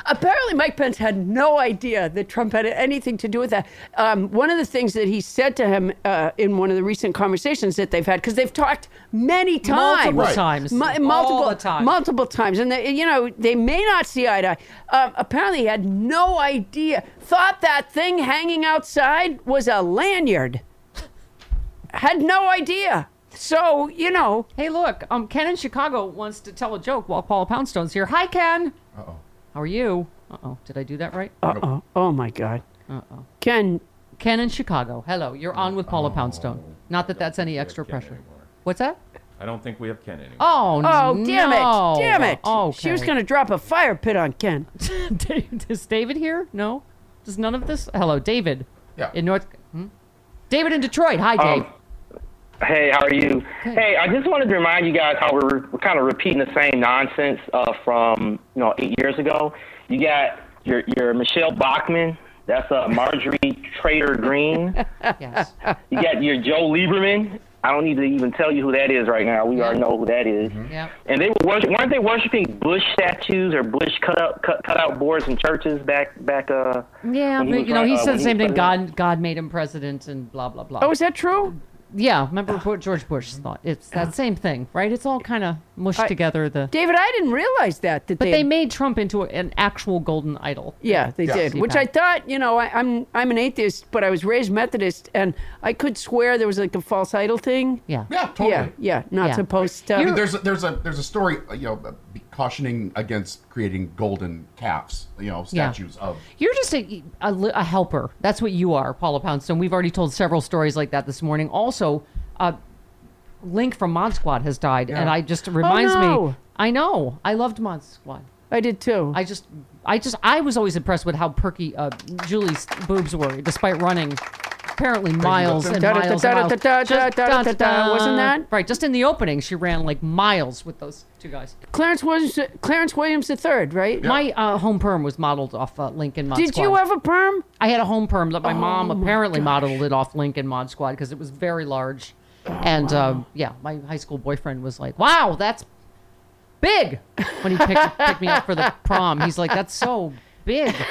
Apparently, Mike Pence had no idea that Trump had anything to do with that. Um, one of the things that he said to him uh, in one of the recent conversations that they've had, because they've talked many times, Multiple Right. times. Mu- multiple times, multiple times, and they, you know they may not see eye to eye. Um, apparently, he had no idea. Thought that thing hanging outside was a lanyard. Had no idea. So you know, Hey, look, um, Ken in Chicago wants to tell a joke while Paula Poundstone's here. Hi, Ken. Uh-oh. How are you? Uh oh. Did I do that right? uh oh, oh my God, Uh oh. Ken. Ken in Chicago. Hello. You're on with Paula Poundstone. Not that that's any extra pressure. What's that? I don't think we have Ken anymore. Oh, Oh, damn it! Damn it! Oh, She was going to drop a fire pit on Ken. Is David here? No? Does none of this? Hello, David. Yeah. In North. Hmm? David in Detroit. Hi, Dave. Hey, how are you? Hey, I just wanted to remind you guys how we're, we're kind of repeating the same nonsense uh, from you know eight years ago. You got your your Michele Bachmann. That's uh, Marjorie Trader Green. yes. You got your Joe Lieberman. I don't need to even tell you who that is right now. We already know who that is. Yeah. And they were worship, weren't they worshiping Bush statues or Bush cut out cut, cut out boards in churches back back uh Yeah, but, you know, run- he uh, said the same thing. God, God made him president, and blah blah blah. Oh, is that true? Yeah. Remember what George Bush thought? It's that same thing, right? It's all kind of mushed I- together. The David, I didn't realize that. that but they, they made Trump into an actual golden idol. Yeah, they Yes. did. Which I thought, you know, I, I'm I'm an atheist, but I was raised Methodist, and I could swear there was like a false idol thing. Yeah. Yeah, totally. Yeah, yeah, not Yeah. supposed to. I mean, there's a, there's a there's a story, uh, you know, uh, cautioning against creating golden calves, you know, Yeah. statues of. You're just a, a, a helper. That's what you are, Paula Poundstone. We've already told several stories like that this morning. Also, uh, Link from Mod Squad has died, and I just it reminds no. me. I know. I loved Mod Squad. I did too. I just, I just, I was always impressed with how perky uh, Julie's boobs were, despite running apparently miles and miles. Wasn't that? right? Just in the opening, she ran like miles with those two guys. Clarence Williams, Clarence Williams III, right? My uh, home perm was modeled off uh, Lincoln Mod Did Squad. you have a perm? I had a home perm that my mom Oh, my apparently modeled it off Lincoln Mod Squad because it was very large. and um, yeah, my high school boyfriend was like, "Wow, that's big." When he picked, picked me up for the prom, he's like, "That's so big."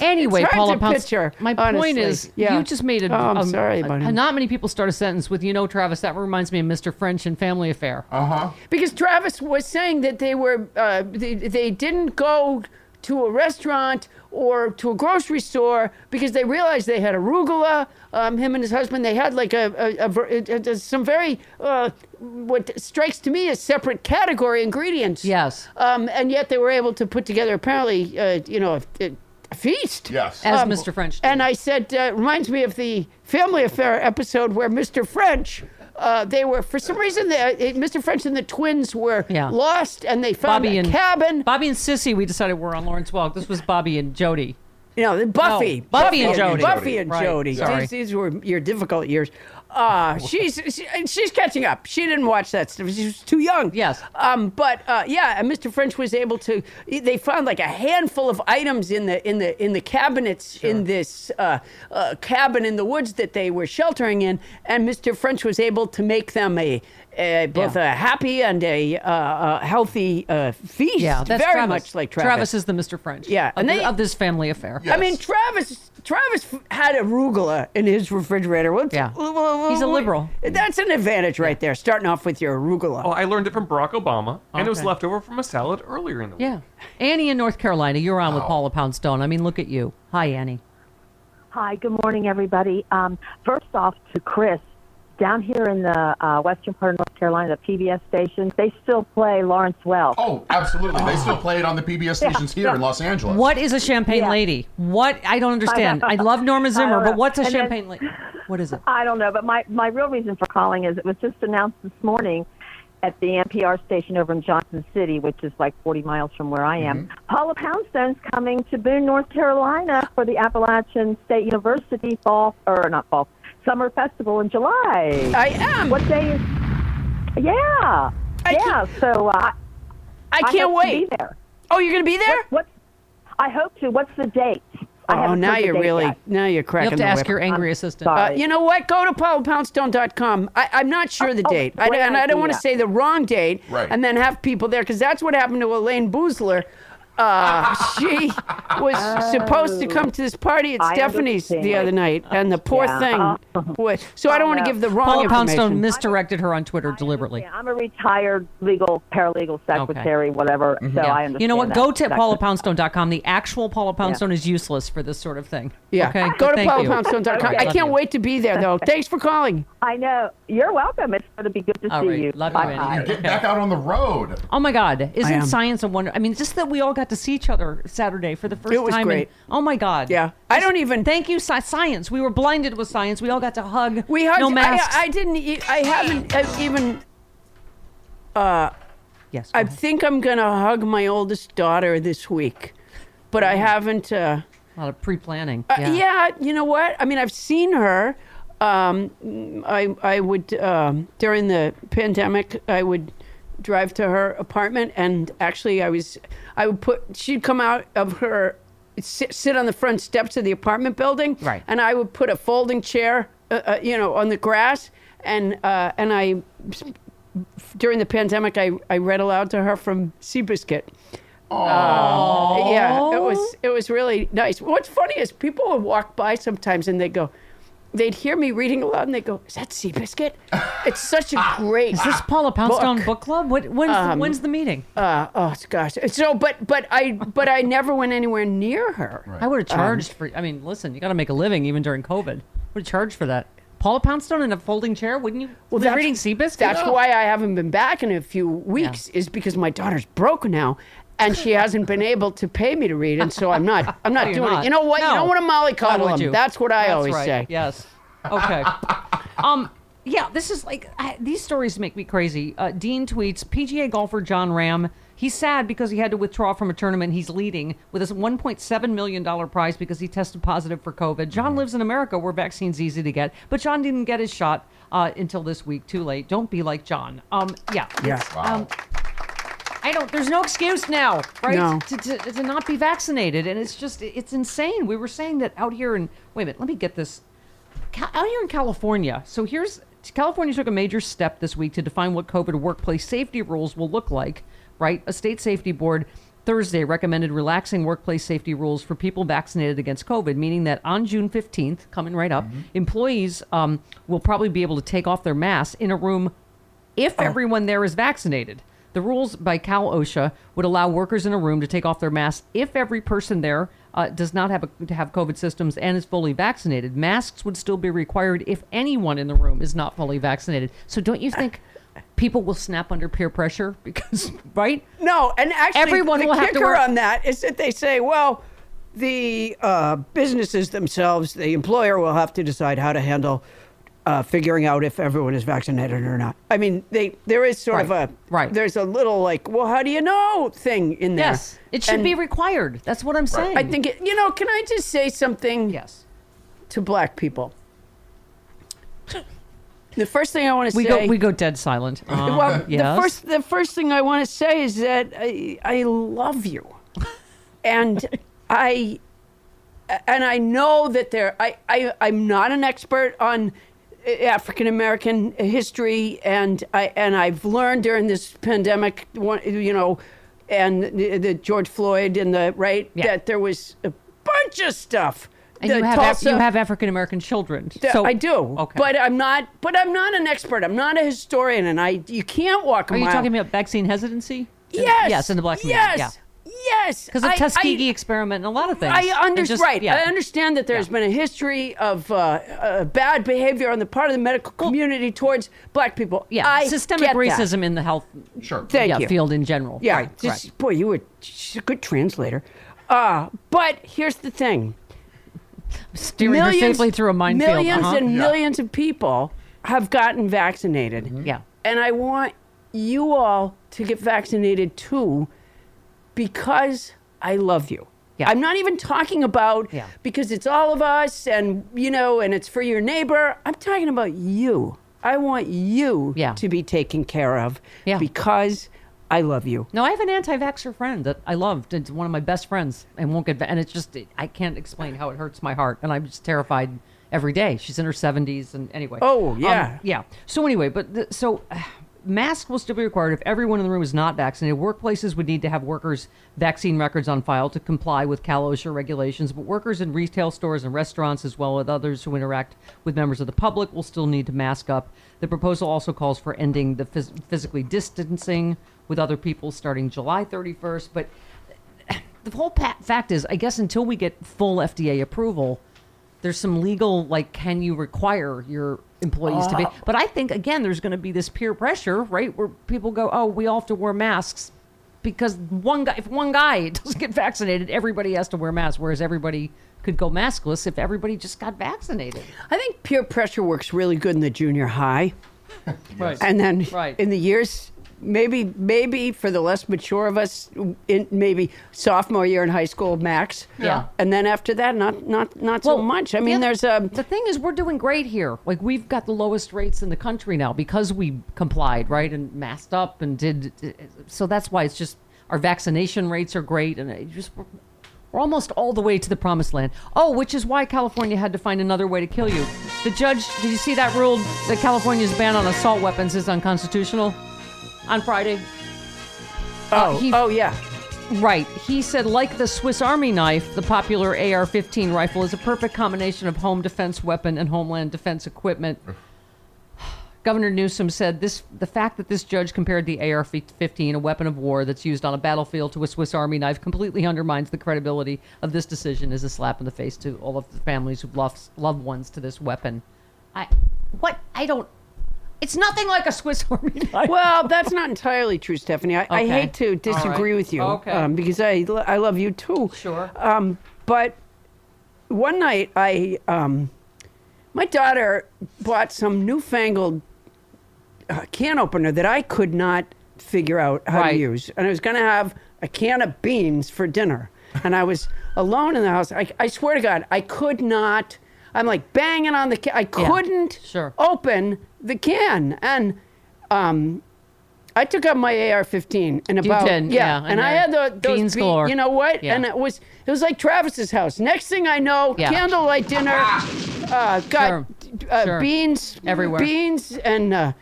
Anyway, It's hard Paula to Pounce, picture, my honestly. point is, Yeah. you just made a. Oh, I'm um, sorry a- about. Not many people start a sentence with, "You know, Travis, that reminds me of Mr. French and Family Affair." Uh huh. Because Travis was saying that they were uh, they, they didn't go to a restaurant or to a grocery store because they realized they had arugula. Um, him and his husband they had like a, a, a, a- a- some very uh, what strikes to me as separate category ingredients. Yes. Um, and yet they were able to put together apparently uh, you know a, a feast. Yes. As Um, Mr. French. Did. And I said, uh, reminds me of the Family Affair episode where Mr. French, uh, they were, for some reason, they, uh, Mr. French and the twins were Yeah. lost and they found Bobby a and cabin. Bobby and Sissy, we decided were on Lawrence Welk. This was Bobby and Jody. You know, Buffy. No, Buffy and Jody. Buffy and Right, Jody. sorry. These, these were your difficult years. Uh, she's she, she's catching up. She didn't watch that stuff. She was too young. Yes. Um, but uh, yeah, and Mr. French was able to. They found like a handful of items in the in the in the cabinets in this uh, uh, cabin in the woods that they were sheltering in, and Mr. French was able to make them a. Uh, both Yeah. a happy and a uh, uh, healthy uh, feast. Yeah, that's very Travis. much like Travis. Travis is the Mr. French. Yeah, of, and the- they- of this family affair. Yeah. I mean, Travis Travis f- had arugula in his refrigerator. What's- Yeah. well, well, He's a liberal. That's an advantage right there, starting off with your arugula. Well, I learned it from Barack Obama, and it was Okay. left over from a salad earlier in the week. Yeah. Annie in North Carolina, you're on with Paula Poundstone. I mean, look at you. Hi, Annie. Hi, good morning, everybody. Um, first off, to Chris, down here in the uh, western part of North Carolina, the PBS stations, they still play Lawrence Welk. Oh, absolutely. They still play it on the PBS stations here in Los Angeles. What is a champagne Yeah. lady? What? I don't understand. I love Norma Zimmer, but what's a And then- champagne lady? What is it? I don't know, but my, my real reason for calling is it was just announced this morning at the NPR station over in Johnson City, which is like 40 miles from where I am. Paula Poundstone's coming to Boone, North Carolina for the Appalachian State University fall, or not fall, summer festival in July. I am. What day is Yeah. yeah. So uh, I can't hope to wait. be there. Oh, you're going to be there? What, what's, I hope to. What's the date? I Oh, haven't now heard you're really yet. now you're cracking. You have to the ask whip. your angry I'm assistant. Uh, you know what? Go to paulapoundstone.com. I, I'm not sure the Oh, date. I, great and I don't want to say the wrong date Right. and then have people there because that's what happened to Elayne Boosler. Uh, she was supposed to come to this party at I Stephanie's the other night, and the poor Yeah. thing was. So I don't Oh, want to give the wrong Paula information. Poundstone misdirected her on Twitter deliberately. Yeah, I'm a retired legal paralegal secretary, whatever. So Mm-hmm. Yeah. I understand. You know what? Go to That- paulapoundstone.com. The actual Paula Poundstone is useless for this sort of thing. yeah, Okay. go to Thank you. paulapoundstone.com. I can't you. wait to be there, though. Thanks for calling. I know. You're welcome. It's going to be good to All see right. you. Love you, Bye Annie. bye. Get back out on the road. Oh my God! Isn't science a wonder? I mean, just that we all got to see each other Saturday for the first It was time. great. oh my God! Yeah. I don't even. Thank you, sci- science. We were blinded with science. We all got to hug. We hugged. no masks. I, I didn't. I haven't uh, even. Uh, yes. I ahead. think I'm gonna hug my oldest daughter this week, but I haven't. Uh, a lot of pre-planning. uh, yeah. yeah. you know what? I mean, I've seen her. Um, I I would um, during the pandemic. I would drive to her apartment, and actually, I was. I would put. She'd come out of her. Sit, sit on the front steps of the apartment building, Right. And I would put a folding chair, uh, uh, you know, on the grass, and uh, and I during the pandemic, I, I read aloud to her from Seabiscuit. Uh, yeah, it was it was really nice. What's funny is people would walk by sometimes and they go, they'd hear me reading aloud and they'd go, "Is that Seabiscuit?" It's such a great. Is this Paula Poundstone book. book, club? What? When's, Um, when's the meeting? Uh, oh gosh. So, but but I but I never went anywhere near her. I would have charged for. I mean, listen, you got to make a living even during COVID. Would have charged for that. Paula Poundstone in a folding chair? Wouldn't you? Well, be that's- reading Seabiscuit. That's why I haven't been back in a few weeks. Is because my daughter's broke now, and she hasn't been able to pay me to read, and so I'm not. I'm not You're doing not. it. You know what? You don't want to Why mollycoddle would them. you? That's what I That's always right. say. Yes. Okay. um. Yeah, this is like I, these stories make me crazy. Uh, Dean tweets: PGA golfer Jon Rahm. He's sad because he had to withdraw from a tournament he's leading with his 1.7 million dollar prize because he tested positive for COVID. Jon lives in America where vaccines easy to get, but Jon didn't get his shot uh, until this week. Too late. Don't be like Jon. Um. Yeah. Yeah. it's, Um, I don't. There's no excuse now, right? No. To, to, to not be vaccinated, and it's just it's insane. We were saying that out here in wait a minute. Let me get this. Out here in California, so here's California took a major step this week to define what COVID workplace safety rules will look like. Right, a state safety board Thursday recommended relaxing workplace safety rules for people vaccinated against COVID, meaning that on June 15th, coming right up, employees um, will probably be able to take off their masks in a room if everyone there is vaccinated. The rules by Cal OSHA would allow workers in a room to take off their masks if every person there uh, does not have a, to have COVID systems and is fully vaccinated. Masks would still be required if anyone in the room is not fully vaccinated. So don't you think people will snap under peer pressure because right? No, and actually, Everyone the will have to kicker wear- on that is that they say, well, the uh, businesses themselves, the employer will have to decide how to handle uh, figuring out if everyone is vaccinated or not. I mean, they there is sort of a right. There's a little like, well, how do you know thing in there? Yes, it should And be required. That's what I'm saying. I think it. You know, can I just say something? Yes. To black people. The first thing I want to we say. go we go dead silent. Um, well, yes. the first the first thing I want to say is that I I love you, and I and I know that there I I I'm not an expert on Uh, African American history, and I and I've learned during this pandemic, you know, and the, the George Floyd and the right that there was a bunch of stuff. and The you have Tulsa- you have African American children. Th- So I do, Okay. but I'm not. But I'm not an expert. I'm not a historian, and I you can't walk a Are you mile. talking about vaccine hesitancy? Yes. Yes, in the black community. Yes. Yeah. Yes. Because of I- Tuskegee I- experiment and a lot of things. I understand. right. yeah. I understand that there's been a history of uh, uh, bad behavior on the part of the medical community towards black people. Yeah, I systemic get that. racism in the health Sure. Thank yeah, you. field in general. Yeah. right, just, right. Boy, you were a good translator. Uh, but here's the thing. Steering her safely through a minefield. Millions uh-huh. and Yeah. millions of people have gotten vaccinated. Yeah. And I want you all to get vaccinated too because I love you. Yeah. I'm not even talking about Yeah. because it's all of us and you know and it's for your neighbor. I'm talking about you. I want you Yeah. to be taken care of because I love you. No, I have an anti-vaxxer friend that I loved. It's one of my best friends, and won't get. And it's just I can't explain how it hurts my heart, and I'm just terrified every day. She's in her 70s, and anyway. Oh, Um, yeah. yeah. So anyway, but the, so. Mask will still be required if everyone in the room is not vaccinated. Workplaces would need to have workers' vaccine records on file to comply with Cal OSHA regulations. But workers in retail stores and restaurants, as well as others who interact with members of the public, will still need to mask up. The proposal also calls for ending the phys- physically distancing with other people starting July 31st. But the whole pa- fact is, I guess until we get full FDA approval, there's some legal like, can you require your employees to be? Uh, But I think again, there's going to be this peer pressure, right, where people go, oh, we all have to wear masks because one guy, if one guy doesn't get vaccinated, everybody has to wear masks, whereas everybody could go maskless if everybody just got vaccinated. I think peer pressure works really good in the junior high. Right. And then Right. in the years, maybe maybe for the less mature of us, in maybe sophomore year in high school, max. Yeah. And then after that, not not not so much. I mean, the- there's a the thing is we're doing great here. Like we've got the lowest rates in the country now because we complied, right, and masked up and did. So that's why it's just our vaccination rates are great, and just we're, we're almost all the way to the promised land. Oh, which is why California had to find another way to kill you. The judge, did you see that ruled that California's ban on assault weapons is unconstitutional on Friday? oh uh, he- oh yeah. Right. He said, like the Swiss Army knife, the popular AR 15 rifle is a perfect combination of home defense weapon and homeland defense equipment. Governor Newsom said this the fact that this judge compared the AR 15, a weapon of war that's used on a battlefield, to a Swiss Army knife completely undermines the credibility of this decision as a slap in the face to all of the families who've lost loved ones to this weapon. I what I don't it's nothing like a Swiss Army knife. Well, that's not entirely true, Stephanie. I, I Okay. hate to disagree with you Okay. um, because I, lo- I love you too. Sure. Um, but one night, I um, my daughter bought some newfangled uh, can opener that I could not figure out how Right. to use, and I was going to have a can of beans for dinner, and I was alone in the house. I, I swear to God, I could not. I'm like banging on the can. I couldn't sure. open the can, and um, I took out my AR-15 and about did, yeah, yeah, and I had the, those beans be- galore. You know what? Yeah. And it was it was like Travis's house. Next thing I know, Yeah. candlelight dinner, uh, got Sure. uh, Sure. beans Everywhere. beans and uh,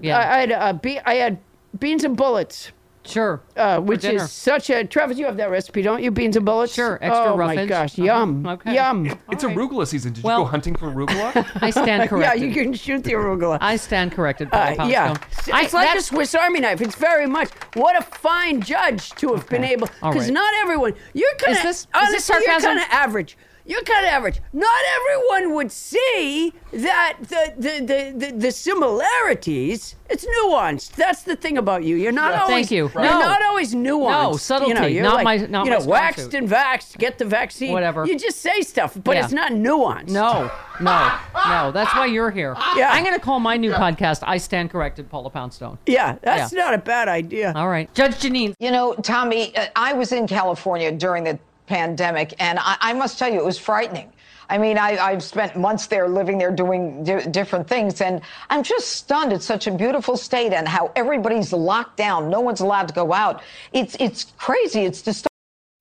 Yeah. I, I had uh, be- I had beans and bullets. Sure. Uh, which dinner. is such a Travis. You have that recipe, don't you? Beans and bullets. Sure, extra Oh my roughage. gosh, Uh-huh. yum, Okay. yum. It's arugula season. Did Well- you go hunting for arugula? I stand corrected. yeah, you can shoot the arugula. I stand corrected, Paula Uh, yeah, Poundstone. it's like a Swiss Army knife. It's very much. What a fine judge to have been able. Because right. not everyone. You're kind Is of. this- is this sarcasm? You're kind of average. You're kind of average. Not everyone would see that the the, the, the the similarities. It's nuanced. That's the thing about you. You're not Yeah. always. Thank you. You're No. not always nuanced. No, subtlety, You know, you're not like, my- not you know, strong waxed suit. and vaxxed. Get the vaccine. Whatever. You just say stuff, but Yeah. it's not nuanced. No, no, no. That's why you're here. Yeah. I'm going to call my new podcast "I Stand Corrected." Paula Poundstone. Yeah, that's Yeah. not a bad idea. All right, Judge Jeanine. You know, Tommy, uh, I was in California during the pandemic, and I, I must tell you, it was frightening. I mean, I, I've spent months there, living there, doing di- different things, and I'm just stunned. It's such a beautiful state, and how everybody's locked down. No one's allowed to go out. It's it's crazy. It's just.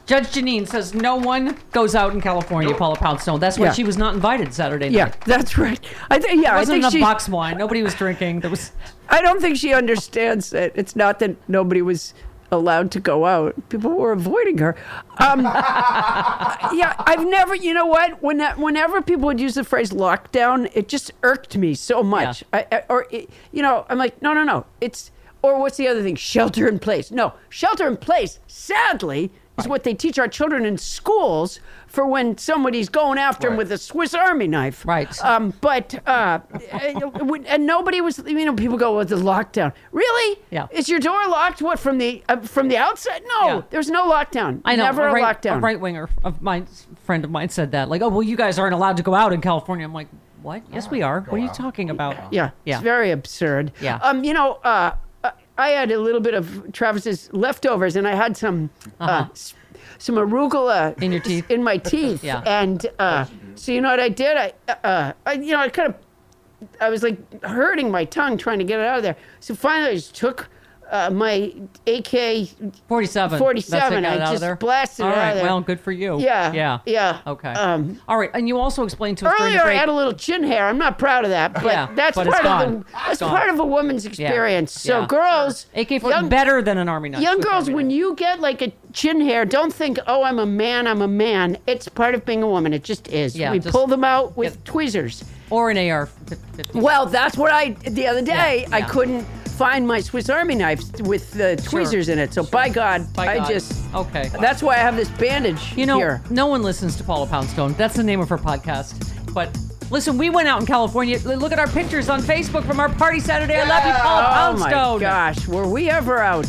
Judge Jeanine says no one goes out in California. Paula Poundstone. That's why Yeah. she was not invited Saturday night. Yeah, that's right. I think. Yeah, There wasn't think enough she. box wine. Nobody was drinking. There was. I don't think she understands that it's not that nobody was allowed to go out. People were avoiding her. Um, yeah, I've never. You know what? When whenever people would use the phrase lockdown, it just irked me so much. I, I, or it, you know, I'm like, no, no, no. It's or what's the other thing? Shelter in place. No, shelter in place. Sadly. Is what they teach our children in schools for when somebody's going after them with a Swiss Army knife. Right. Um, but uh, and nobody was. You know, people go with the lockdown. Really? Yeah. Is your door locked? What from the uh, from the outside? No, Yeah. there's no lockdown. I know. Never a a, lockdown. A right winger of mine, friend of mine, said that. Like, oh well, you guys aren't allowed to go out in California. I'm like, what? Yes, we are. What are you talking about? Yeah, Yeah. it's very absurd. Yeah. Um, you know, uh, uh, I had a little bit of Travis's leftovers, and I had some uh Uh-huh. s- some arugula In your teeth? In my teeth. Yeah. And uh, so you know what I did? I, uh, I you know, I kind of I was like hurting my tongue trying to get it out of there. So finally, I just took uh, my AK 47. 47. That's it, I it out of just there? blasted All right. Well, good for you. Yeah. Yeah. Yeah. Okay. Um, All right. And you also explained to us Earlier, I had a little chin hair. I'm not proud of that, but Yeah, that's but part of the that's Gone. part of a woman's Yeah, experience. So, yeah. girls, AK young- better than an army knife. Young girls, Army when you get like a chin hair, don't think, "Oh, I'm a man. I'm a man." It's part of being a woman. It just is. Yeah, we just pull them out with tweezers. Or an AR-15. Well, that's what I the other day. I yeah. couldn't find my Swiss Army knife with the tweezers in it. So by God, By I God. just Okay. That's why I have this bandage You know, here. no one listens to Paula Poundstone. That's the name of her podcast. But listen, we went out in California. Look at our pictures on Facebook from our party Saturday. I love you, Paula Oh Poundstone. my gosh, were we ever out?